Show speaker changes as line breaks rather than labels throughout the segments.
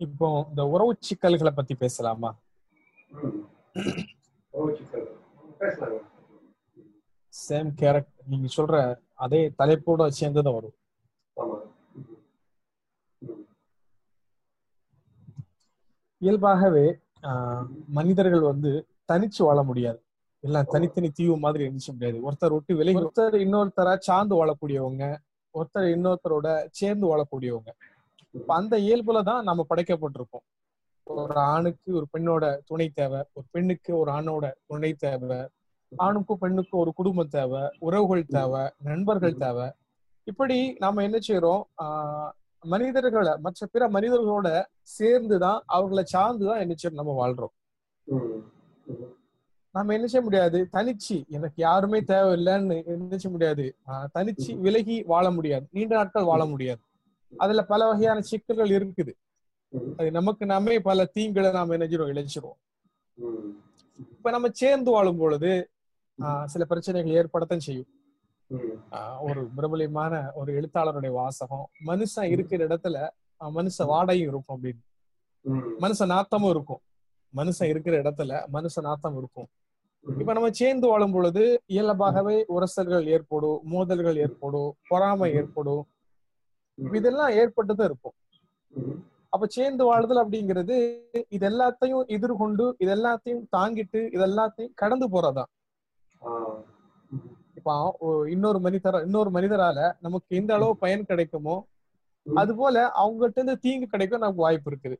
இப்போ இந்த உறவு சிக்கல்களை பத்தி பேசலாமா? சேம் கேரக்டர் நீங்க சொல்ற அதே தலைப்போட சேர்ந்துதான் வரும். இயல்பாகவே ஆஹ், மனிதர்கள் வந்து தனிச்சு வாழ முடியாது. எல்லாம் தனித்தனி தீவு மாதிரி இருந்துச்சு முடியாது. ஒருத்தர் விட்டு விலகி ஒருத்தர் இன்னொருத்தரா சார்ந்து வாழக்கூடியவங்க ஒருத்தர் இன்னொருத்தரோட சேர்ந்து வாழக்கூடியவங்க. இப்ப அந்த இயல்புல தான் நம்ம படைக்கப்பட்டிருக்கோம். ஒரு ஆணுக்கு ஒரு பெண்ணோட துணை தேவை ஒரு பெண்ணுக்கு ஒரு ஆணோட துணை தேவை ஆணுக்கும் பெண்ணுக்கும் ஒரு குடும்பம் தேவை உறவுகள் தேவை நண்பர்கள் தேவை. இப்படி நாம என்ன செய்யறோம் ஆஹ் மனிதர்களை மற்ற பிற மனிதர்களோட சேர்ந்துதான் அவர்களை சார்ந்துதான் என்ன செய்யறோம் நம்ம வாழ்றோம். நம்ம என்ன செய்ய முடியாது? தனிச்சு. எனக்கு யாருமே தேவையில்லைன்னு என்ன செய்ய முடியாது? தனிச்சு விலகி வாழ முடியாது. நீண்ட நாட்கள் வாழ முடியாது. அதுல பல வகையான சிக்கல்கள் இருக்குது. அது நமக்கு நாமே பல தீங்குகளை நாம செய்றோம் இழைச்சிருவோம். இப்ப நம்ம சேர்ந்து வாழும் பொழுது ஆஹ் சில பிரச்சனைகள் ஏற்படத்தான் செய்யும். ஒரு பிரபலியமான ஒரு எழுத்தாளருடைய வாசகம். மனுஷன் இருக்கிற இடத்துல மனுஷ வாடையும் இருக்கும் அப்படின்னு. மனுஷ நாத்தமும் இருக்கும். மனுஷன் இருக்கிற இடத்துல மனுஷ நாத்தம் இருக்கும். இப்ப நம்ம சேர்ந்து வாழும் பொழுது இயல்பாகவே உரசல்கள் ஏற்படும் மோதல்கள் ஏற்படும் பொறாமை ஏற்படும். இதெல்லாம் ஏற்பட்டுதான் இருக்கும் அப்ப சேர்ந்து வாழுதல் அப்படிங்கிறது இது எல்லாத்தையும் எதிர்கொண்டு இது எல்லாத்தையும் தாங்கிட்டு இது எல்லாத்தையும் கடந்து போறதுதான் இப்ப இன்னொரு மனிதர இன்னொரு மனிதரால நமக்கு எந்த அளவு பயன் கிடைக்குமோ அது போல அவங்ககிட்ட இருந்து தீங்கு கிடைக்க நமக்கு வாய்ப்பு இருக்குது.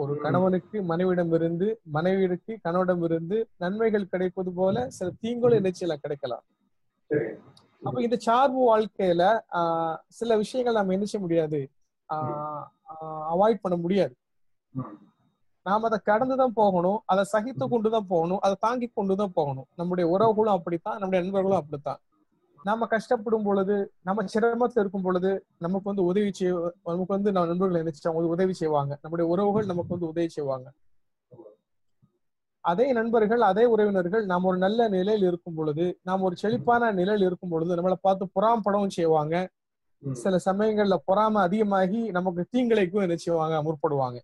ஒரு கணவனுக்கு மனைவிடம் இருந்து மனைவிக்கு கணவனிடம் இருந்து நன்மைகள் கிடைப்பது போல சில தீங்குகளும் நிச்சயில கிடைக்கலாம். அப்ப இந்த சார்பு வாழ்க்கையில ஆஹ் சில விஷயங்கள் நம்ம என்ன செய்ய முடியாது? அவாய்ட் பண்ண முடியாது. நாம அதை கடந்துதான் போகணும் அதை சகித்து கொண்டுதான் போகணும் அதை தாங்கி கொண்டுதான் போகணும். நம்முடைய உறவுகளும் அப்படித்தான் நம்முடைய நண்பர்களும் அப்படித்தான். நாம கஷ்டப்படும் பொழுது நம்ம சிரமத்துல இருக்கும் பொழுது நமக்கு வந்து உதவி செய்ய நமக்கு வந்து நம்ம நண்பர்கள் நினைச்சு உதவி செய்வாங்க. நம்முடைய உறவுகள் நமக்கு வந்து உதவி செய்வாங்க. அதே நண்பர்கள் அதே உறவினர்கள் நாம் ஒரு நல்ல நிலையில் இருக்கும் பொழுது நாம் ஒரு செழிப்பான நிலையில் இருக்கும் பொழுது நம்மளை பார்த்து புறாம்படவும் செய்வாங்க. சில சமயங்கள்ல பொறாம அதிகமாகி நமக்கு தீங்கிழைக்கும் என்ன செய்வாங்க? முற்படுவாங்க.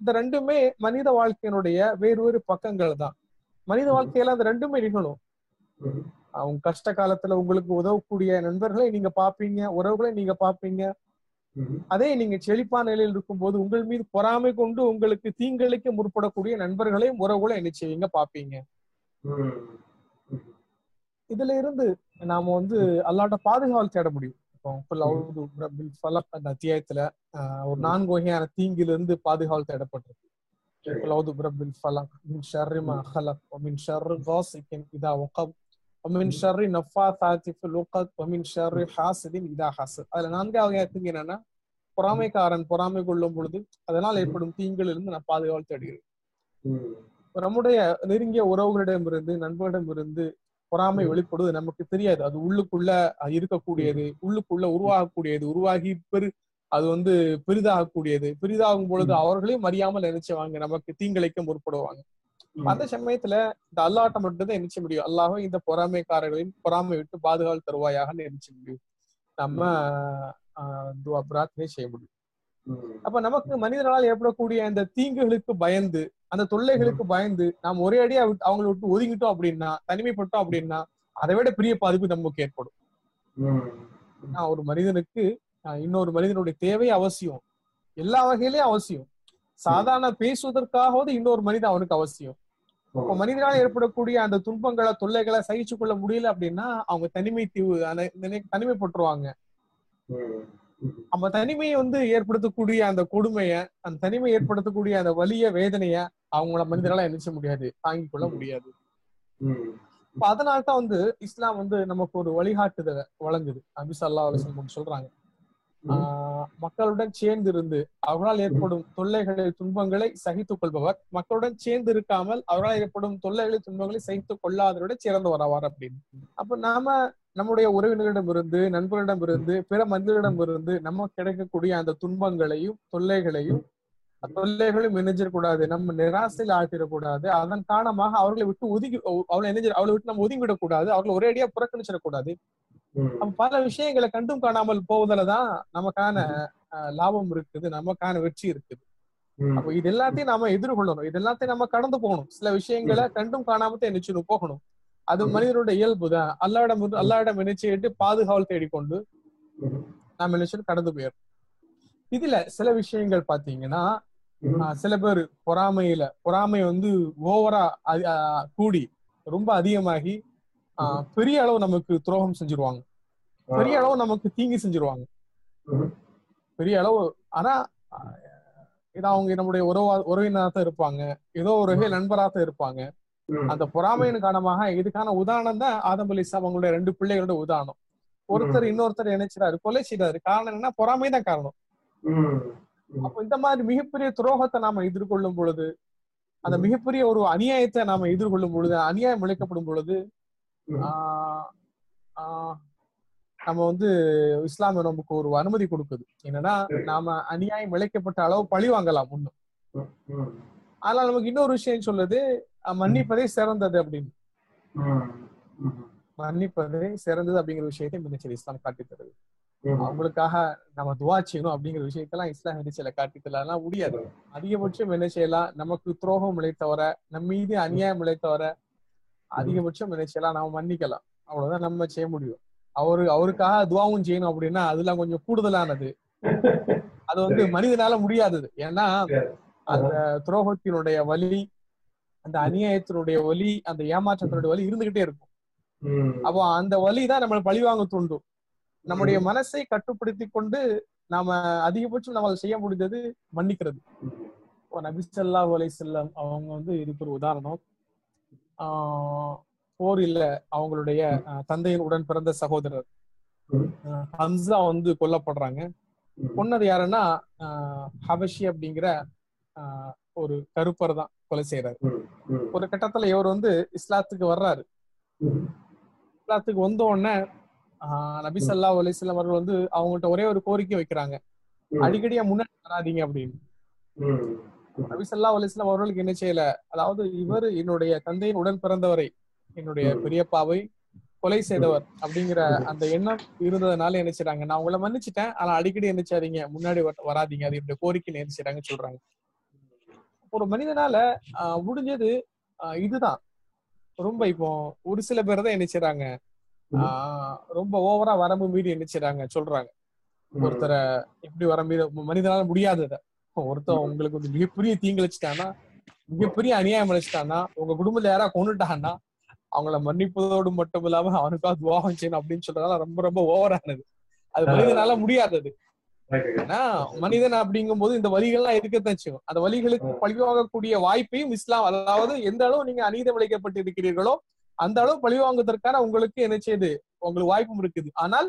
இந்த ரெண்டுமே மனித வாழ்க்கையினுடைய வேறு வேறு பக்கங்கள் தான். மனித வாழ்க்கையில அந்த ரெண்டுமே நிகழும். அவங்க கஷ்ட காலத்துல உங்களுக்கு உதவக்கூடிய நண்பர்களை நீங்க பாப்பீங்க உறவுகளை நீங்க பாப்பீங்க அதே நீங்க செழிப்பான நிலையில் இருக்கும்போது உங்கள் மீது பொறாமை கொண்டு உங்களுக்கு தீங்களிக்க முற்படக்கூடிய நண்பர்களையும் உறவுகளை என்ன செய்வீங்க பாப்பீங்க இதுல இருந்து நாம வந்து அல்லாட்ட பாதுகாவல் தேட முடியும். அத்தியாயத்துல ஒரு நான்கு வகையான தீங்கிலிருந்து பாதுகாவல் தேடப்பட்டிருக்கு. குலவுது பிரபில் மின் ஷர்ரிமா ஹலக் மின் இதா ஒகப் ومن شر النفاثات في العقد ومن شر حاسد اذا حسد அதுல நான்காவது வகையான தீங்கு என்னன்னா பொறாமைக்காரன் பொறாமை கொள்ளும் பொழுது அதனால் ஏற்படும் தீங்கிலிருந்து நான் பாதுகாவல் தேடுகிறேன் இப்ப நம்முடைய நெருங்கிய உறவுகளிடமிருந்து நண்பர்களிடமிருந்து பொறாமை வெளிப்படுவது நமக்கு தெரியாது அது உள்ளுக்குள்ள அஹ், இருக்கக்கூடியது உள்ளுக்குள்ள உருவாகக்கூடியது உருவாகி பெரு அது வந்து பெரிதாகக்கூடியது பெரிதாகும் பொழுது அவர்களையும் அறியாமல் நினைச்சவாங்க நமக்கு தீங்கிழைக்க முற்படுவாங்க அந்த சமயத்துல இந்த அல்லாட்ட மட்டும் தான் நினைச்ச முடியும். அல்லாஹ் இந்த பொறாமைக்காரர்களையும் பொறாமை விட்டு பாதுகாவல் தருவாயாக நினைச்ச முடியும். நம்ம துவா பிரார்த்தனை செய்ய முடியும். அப்ப நமக்கு மனிதர்களால் ஏற்படக்கூடிய அந்த தீங்குகளுக்கு பயந்து அந்த தொல்லைகளுக்கு பயந்து நாம் ஒரே அடியா அவங்களை விட்டு ஒதுங்கிட்டோம் அப்படின்னா தனிமைப்பட்டோம் அப்படின்னா அதை விட பெரிய பாதிப்பு நமக்கு ஏற்படும். ஒரு மனிதனுக்கு இன்னொரு மனிதனுடைய தேவை அவசியம். எல்லா வகையிலயும் அவசியம். சாதாரண பேசுவதற்காகவது இன்னொரு மனிதன் அவனுக்கு அவசியம். இப்போ மனிதனால் ஏற்படக்கூடிய அந்த துன்பங்களை தொல்லைகளை சகிச்சு கொள்ள முடியல அப்படின்னா அவங்க தனிமை தீவு அந்த- தனிமைப்பட்டுருவாங்க. நம்ம தனிமையை வந்து ஏற்படுத்தக்கூடிய அந்த கொடுமைய அந்த தனிமை ஏற்படுத்தக்கூடிய அந்த வலிய வேதனைய அவங்கள மனிதனால என்ன செய்ய முடியாது தாங்கிக் கொள்ள முடியாது. இப்ப அதனால தான் வந்து இஸ்லாம் வந்து நமக்கு ஒரு வழிகாட்டுதலை வழங்குது. அல்லா அலிஸ்லம் சொல்றாங்க. மக்களுடன் சேர்ந்து இருந்து அவர்களால் ஏற்படும் தொல்லைகளை துன்பங்களை சகித்துக் கொள்பவர். மக்களுடன் சேர்ந்து இருக்காமல் அவர்களால் ஏற்படும் தொல்லைகளை துன்பங்களை சகித்துக் கொள்ளாதவரோட சிறந்து வரவார் அப்படின்னு. அப்ப நாம நம்முடைய உறவினர்களிடம் இருந்து நண்பர்களிடம் இருந்து பிற மனிதர்களிடம் இருந்து நமக்கு கிடைக்கக்கூடிய அந்த துன்பங்களையும் தொல்லைகளையும் தொல்லைகளும் இணைஞ்சிடக்கூடாது. நம்ம நிராசையில் ஆட்டிடக்கூடாது அதன் காரணமாக அவர்களை விட்டு ஒதுங்கி அவளை இணைஞ்சு அவளை விட்டு நம்ம ஒதுங்கிடக்கூடாது அவர்களை ஒரேடியா புறக்கணிச்சிடக்கூடாது.
ம்.
அப்ப பல விஷயங்களை கண்டும் காணாமல் போவதுலதான் நமக்கான லாபம் இருக்குது நமக்கான வெற்றி இருக்குது. அப்போ இது எல்லாத்தையும் நாம எதிர்கொள்ளணும். இது எல்லாத்தையும் நம்ம கடந்து போகணும். சில விஷயங்களை கண்டும் காணாம நினைச்சு போகணும். அது
ம்.
மனிதனுடைய இயல்பு தான். அல்லாடம் அல்லாடம் நினைச்சுட்டு பாதுகாவல் தேடிக்கொண்டு. நாம நினைச்சு கடந்து போயிடும் இதுல சில விஷயங்கள் பாத்தீங்கன்னா சில பேர் பொறாமையில பொறாமை வந்து ஓவரா கூடி ரொம்ப அதிகமாகி பெரிய அளவு நமக்கு துரோகம் செஞ்சிருவாங்க. பெரிய அளவு நமக்கு தீங்கு செஞ்சிருவாங்க. பெரிய அளவு ஆனா இது அவங்க நம்முடைய உறவா உறவினரா தான் இருப்பாங்க. ஏதோ ஒரு வகை நண்பரா தான் இருப்பாங்க. அந்த பொறாமையின் காரணமாக இதுக்கான உதாரணம் தான் ஆதம் அலி அவங்களுடைய ரெண்டு பிள்ளைகளோட உதாரணம். ஒருத்தர் இன்னொருத்தர் நினைச்சிடாரு கொலை செய்தாரு. காரணம் என்னன்னா பொறாமை தான் காரணம். அப்போ இந்த மாதிரி மிகப்பெரிய துரோகத்தை நாம எதிர்கொள்ளும் பொழுது அந்த. மிகப்பெரிய ஒரு அநியாயத்தை நாம எதிர்கொள்ளும் பொழுது அநியாயம் இழைக்கப்படும் பொழுது நம்ம வந்து இஸ்லாம் நமக்கு ஒரு அனுமதி கொடுக்குது என்னன்னா. நாம அநியாயம் இழைக்கப்பட்ட அளவு பழி வாங்கலாம் இன்னும்
ம். ம்.
ஆனா நமக்கு இன்னொரு விஷயம் சொல்லுது மன்னிப்பதே சிறந்தது அப்படின்னு. மன்னிப்பதே சிறந்தது அப்படிங்கிற விஷயத்தை மினிச்சல் இஸ்லாம் காட்டி தருது. அவங்களுக்காக நம்ம துவா செய்யணும் அப்படிங்கிற விஷயத்தெல்லாம் இஸ்லாம் மினிச்சல காட்டி தரலாம் முடியாது அதிகபட்சம் என்ன செய்யலாம் நமக்கு துரோகம் இழைத்தவர நம் மீது அநியாயம் இழைத்தவர அதிகபட்சம் என்ன செய்யலாம்? நாம மன்னிக்கலாம். அவ்வளவுதான் நம்ம செய்ய முடியும். அவரு அவருக்காக துவாவும் செய்யணும் அப்படின்னா அதெல்லாம் கொஞ்சம் கூடுதலானது. அது வந்து மனிதனால முடியாதது. ஏன்னா அந்த துரோகத்தினுடைய வலி அந்த அநியாயத்தினுடைய வலி அந்த ஏமாற்றத்தினுடைய வலி இருந்துகிட்டே இருக்கும். அப்போ அந்த வலி தான் நம்மளை பழிவாங்க தூண்டும். நம்முடைய மனசை கட்டுப்படுத்தி கொண்டு நாம அதிகபட்சம் நம்மளால செய்ய முடிஞ்சது மன்னிக்கிறது. இப்போ நபி ஸல்லல்லாஹு அலைஹி வஸல்லம் அவங்க வந்து இதுக்கு ஒரு உதாரணம். ஆஹ் போரில் அவங்களுடைய தந்தையின் உடன் பிறந்த சகோதரர். ஹம்சா வந்து கொல்லப்படுறாங்க.
ம்.
கொன்னது யாருன்னா ஹபஷி அப்படிங்கிற ஒரு கருப்பர் தான் கொலை செய்யறாரு. ஒரு கட்டத்துல இவர் வந்து இஸ்லாத்துக்கு வர்றாரு. இஸ்லாத்துக்கு வந்த உடனே நபி வஸல்லம் அவர்கள் வந்து அவங்கள்ட்ட ஒரே ஒரு கோரிக்கை வைக்கிறாங்க. அடிக்கடியா முன்னாடி வராதீங்க அப்படின்னு.
ம்.
நபி ஸல்லல்லாஹு அலைஹி வஸல்லம் அவர்களுக்கு என்ன செய்யல? அதாவது இவர் என்னுடைய தந்தையின் உடன் பிறந்தவரை என்னுடைய. பெரியப்பாவை கொலை செய்தவர் அப்படிங்கிற அந்த எண்ணம் இருந்ததுனால என்ன செய்றாங்க? நான் உங்களை மன்னிச்சிட்டேன். ஆனா அடிக்கடி என்ன செய்றீங்க முன்னாடி வர- வராதீங்க. அது என்னுடைய கோரிக்கை என்ன செய்றாங்கன்னு சொல்றாங்க. ஒரு மனிதனால முடிஞ்சது இதுதான். ரொம்ப இப்போ ஒரு சில பேர் தான் என்ன செய்றாங்க? ஆஹ், ரொம்ப ஓவரா வரம்பு மீறி என்ன செய்றாங்க சொல்றாங்க. ஒருத்தரை எப்படி வர மீது மனிதனால முடியாதத. ஒருத்தன் உங்களுக்கு வந்து மிகப்பெரிய தீங்கிழைச்சிட்டானா மிகப்பெரிய அநியாயம் அழைச்சிட்டானா உங்க குடும்பத்துல யாரா கொண்டுட்டான்னா அவங்கள மன்னிப்பதோடு மட்டும் இல்லாம அவனுக்காக துவாகம் செய்யணும் அப்படின்னு சொல்றதால ரொம்ப ரொம்ப ஓவரானது அது மனிதனால முடியாதது. ஏன்னா மனிதன் அப்படிங்கும்போது இந்த வழிகள்லாம் இருக்கத்தான் செய்யும். அந்த வழிகளுக்கு பழிவாங்கக்கூடிய வாய்ப்பையும் இஸ்லாம் அதாவது எந்த அளவு நீங்க அநீதம் இழைக்கப்பட்டு இருக்கிறீர்களோ அந்த அளவு பழிவாங்குவதற்கான உங்களுக்கு என்ன செய்யுது? உங்களுக்கு வாய்ப்பும் இருக்குது. ஆனால்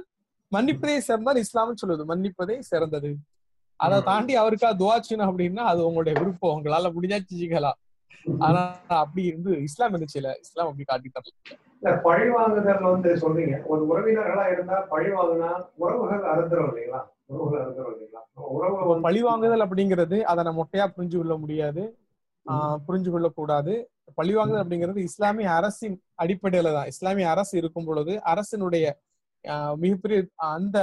மன்னிப்பதே சிறந்தால் இஸ்லாம்னு சொல்லுது. மன்னிப்பதே சிறந்தது. அதை தாண்டி அவருக்கா துவா செய்யணும் அப்படின்னா அது உங்களுடைய விருப்பம். உங்களால முடிஞ்சா செஞ்சுக்கலாம் ஆனா அப்படி இருந்து இஸ்லாம் இருந்துச்சுல இஸ்லாம் அப்படி காட்டி தரல.
இல்ல பழி வாங்குதல் வந்து சொல்றீங்க. ஒரு உறவினர்களா இருந்தா பழி வாங்கினா உறவுகள் அறுந்துரும் இல்லைங்களா? உறவுகள் அறுந்துரும் இல்லைங்களா? உறவு
பழி வாங்குதல் அப்படிங்கிறது அதை நம்ம மொட்டையா புரிஞ்சு கொள்ள முடியாது. ஆஹ் புரிஞ்சு கொள்ள கூடாது. பழி வாங்குதல் அப்படிங்கிறது இஸ்லாமிய அரசின் அடிப்படையில தான். இஸ்லாமிய அரசு இருக்கும் பொழுது அரசினுடைய மிகப்பெரிய அந்த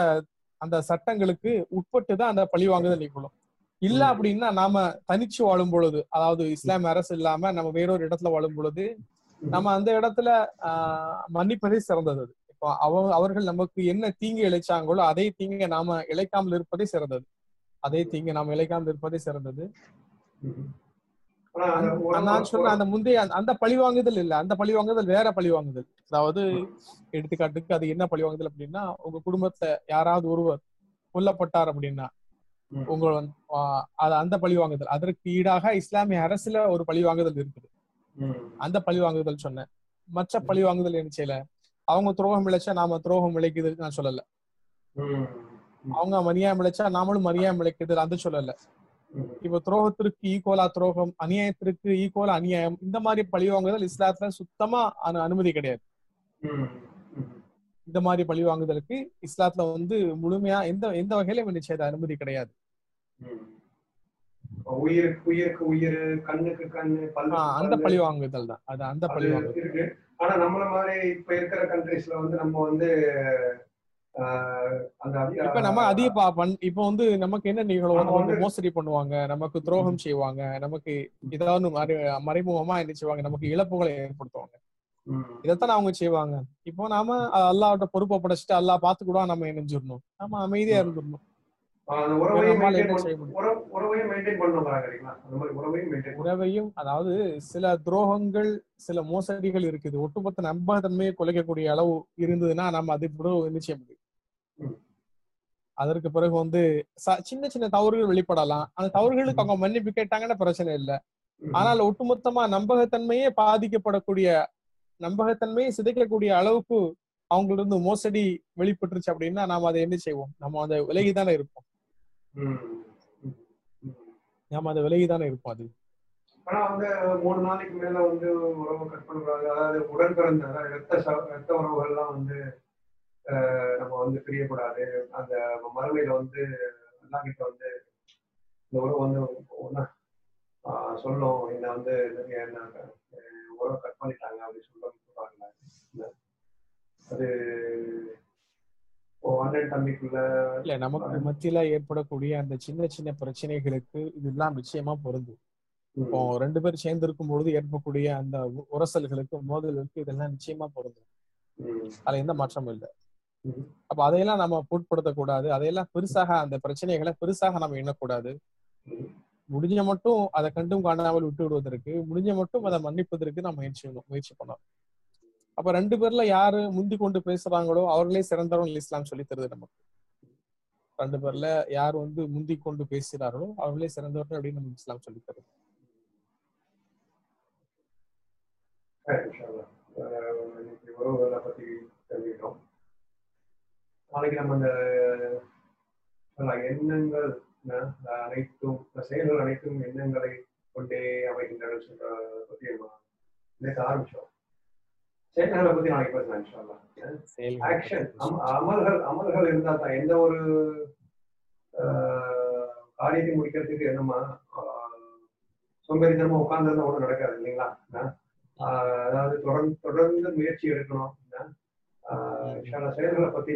அந்த சட்டங்களுக்கு உட்பட்டு தான் அந்த பழி வாங்குதல் நிகழும். இல்ல. அப்படின்னா நாம தனிச்சு வாழும் பொழுது அதாவது இஸ்லாமிய அரசு இல்லாம நம்ம வேறொரு இடத்துல வாழும் பொழுது நம்ம அந்த இடத்துல ஆஹ் மன்னிப்பதே சிறந்தது. அது. இப்போ அவங்க அவர்கள் நமக்கு என்ன தீங்கு இழைச்சாங்களோ அதே தீங்கை நாம இழைக்காமல் இருப்பதே சிறந்தது. அதே தீங்கை நாம இழைக்காமல் இருப்பதே சிறந்தது. நான் சொன்ன அந்த முந்தைய அந்த- அந்த பழிவாங்குதல் இல்ல அந்த பழிவாங்குதல் வேற பழிவாங்குதல் அதாவது எடுத்துக்காட்டுக்கு அது என்ன பழிவாங்குதல் அப்படின்னா உங்க குடும்பத்துல யாராவது ஒருவர் கொல்லப்பட்டார் அப்படின்னா. உங்க அது அந்த பழிவாங்குதல் அதற்கு ஈடாக இஸ்லாமிய அரசுல ஒரு பழிவாங்குதல் இருக்குது
ம்.
அந்த பழிவாங்குதல் சொன்னேன் மற்ற பழிவாங்குதல் என்ன செய்யல அவங்க துரோகம் இழைச்சா நாம துரோகம் இழைக்குது நான் சொல்லல. அவங்க மரியாதை இழைச்சா நாமளும் மரியாதை இழைக்குது அந்த சொல்லல. இப்ப துரோகத்திற்கு ஈக்குவலா துரோகம் அநியாயத்திற்கு ஈக்குவலா அநியாயம் இந்த மாதிரி பழிவாங்குதல் இஸ்லாத்துல சுத்தமா அனு அனுமதி கிடையாது. இந்த மாதிரி பழிவாங்குதலுக்கு இஸ்லாத்துல வந்து முழுமையா எந்த எந்த வகையிலும் என்ன செய்த அனுமதி கிடையாது.
உயிருக்கு உயிருக்கு உயிர் கண்ணுக்கு கண்ணு
அந்த பழி வாங்குதல் தான். அது அந்த பழி வாங்குதல்
ஆனா நம்மள மாதிரி இப்ப இருக்கிற கண்ட்ரீஸ்ல வந்து நம்ம வந்து
இப்ப நம்ம அதிக இப்ப வந்து நமக்கு என்ன நிகழும்? மோசடி பண்ணுவாங்க நமக்கு துரோகம் செய்வாங்க நமக்கு ஏதாவது மறை மறைமுகமா என்ன செய்வாங்க? நமக்கு இழப்புகளை ஏற்படுத்துவாங்க. இதைத்தான் அவங்க செய்வாங்க. இப்போ நாம அல்லாஹ்ட்ட பொறுப்பை படைச்சிட்டு அல்லாஹ் பாத்துக்கூட நம்ம இணைஞ்சிடணும். நம்ம அமைதியா இருந்துடணும்.
உறவையும்
அதாவது சில துரோகங்கள் சில மோசடிகள் இருக்குது. ஒட்டுமொத்த நம்பகத்தன்மையை குலைக்கக்கூடிய அளவு இருந்ததுன்னா நம்ம அது என்ன செய்ய முடியும். அதற்கு பிறகு வந்து சின்ன சின்ன தவறுகள் வெளிப்படலாம். அந்த தவறுகளுக்கு அவங்க மன்னிப்பு கேட்டாங்கன்னா பிரச்சனை இல்லை. ஆனால் ஒட்டுமொத்தமா நம்பகத்தன்மையே பாதிக்கப்படக்கூடிய நம்பகத்தன்மையை சிதைக்கக்கூடிய அளவுக்கு அவங்கள இருந்து மோசடி வெளிப்பட்டுருச்சு அப்படின்னா நாம அதை என்ன செய்வோம்? நம்ம அதை விலகிதானே இருப்போம். நாம அதை விலகிதானே இருப்போம் அது.
ஆனா வந்து மூணு நாளைக்கு மேல வந்து உறவு கட் பண்ணக்கூடாது அதாவது உடன் பிறந்த அதாவது ரத்த ரத்த உறவுகள்லாம் வந்து நம்ம வந்து பிரியக்கூடாது. அந்த மறுமையில வந்து அல்லா கிட்ட வந்து இந்த உறவு வந்து ஆஹ், சொல்லும். என்ன வந்து உறவை கட் பண்ணிட்டாங்க அப்படின்னு சொல்ல சொல்றாங்க இல்ல? அது
இல்ல நமக்கு மத்தியில ஏற்படக்கூடிய அந்த சின்ன சின்ன பிரச்சனைகளுக்கு இதெல்லாம் நிச்சயமா பொருந்தும். இப்போ ரெண்டு பேர் சேர்ந்து இருக்கும் பொழுது ஏற்படக்கூடிய அந்த உரசல்களுக்கு மோதல்களுக்கு இதெல்லாம் நிச்சயமா பொருந்தும். அதுல எந்த மாற்றமும் இல்லை. அப்ப அதையெல்லாம் நம்ம பொருட்படுத்தக்கூடாது. அதையெல்லாம் பெருசாக அந்த பிரச்சனைகளை பெருசாக நம்ம எண்ணக்கூடாது. முடிஞ்ச மட்டும் அதை கண்டும் காணாமல் விட்டு விடுவதற்கு முடிஞ்ச மட்டும் அதை மன்னிப்பதற்கு நம்ம முயற்சி முயற்சி பண்ணணும் அப்ப ரெண்டு பேர்ல யாரு முந்தி கொண்டு பேசுறாங்களோ அவர்களே சிறந்தவர்கள் இஸ்லாம் சொல்லி தருது நமக்கு. ரெண்டு பேர்ல யார் வந்து முந்தி கொண்டு பேசுகிறார்களோ அவர்களே சிறந்தவர்கள் அப்படின்னு நமக்கு இஸ்லாம் சொல்லி தருது.
உறவுகளை பத்தி நாளைக்கு நம்ம அஹ், எண்ணங்கள் அனைத்தும் செயல்கள் அனைத்தும் எண்ணங்களை கொண்டே அமைகின்றன சொல்ற பத்தி நேற்று ஆரம்பிச்சோம். செயல்களை பத்தி நாளைக்கு பேசலாம் ஆக்ஷன் அமல்கள் அமல்கள் இருந்தா தான் எந்த ஒரு காரியத்தை முடிக்கிறதுக்கு என்னமா சோம்பேறித்தனமா உட்கார்ந்து ஒன்றும் நடக்காது இல்லைங்களா? அதாவது தொடர்ந்து தொடர்ந்து முயற்சி எடுக்கணும். ஆஹ், இன்ஷா அல்லாஹ் செயல்களை பத்தி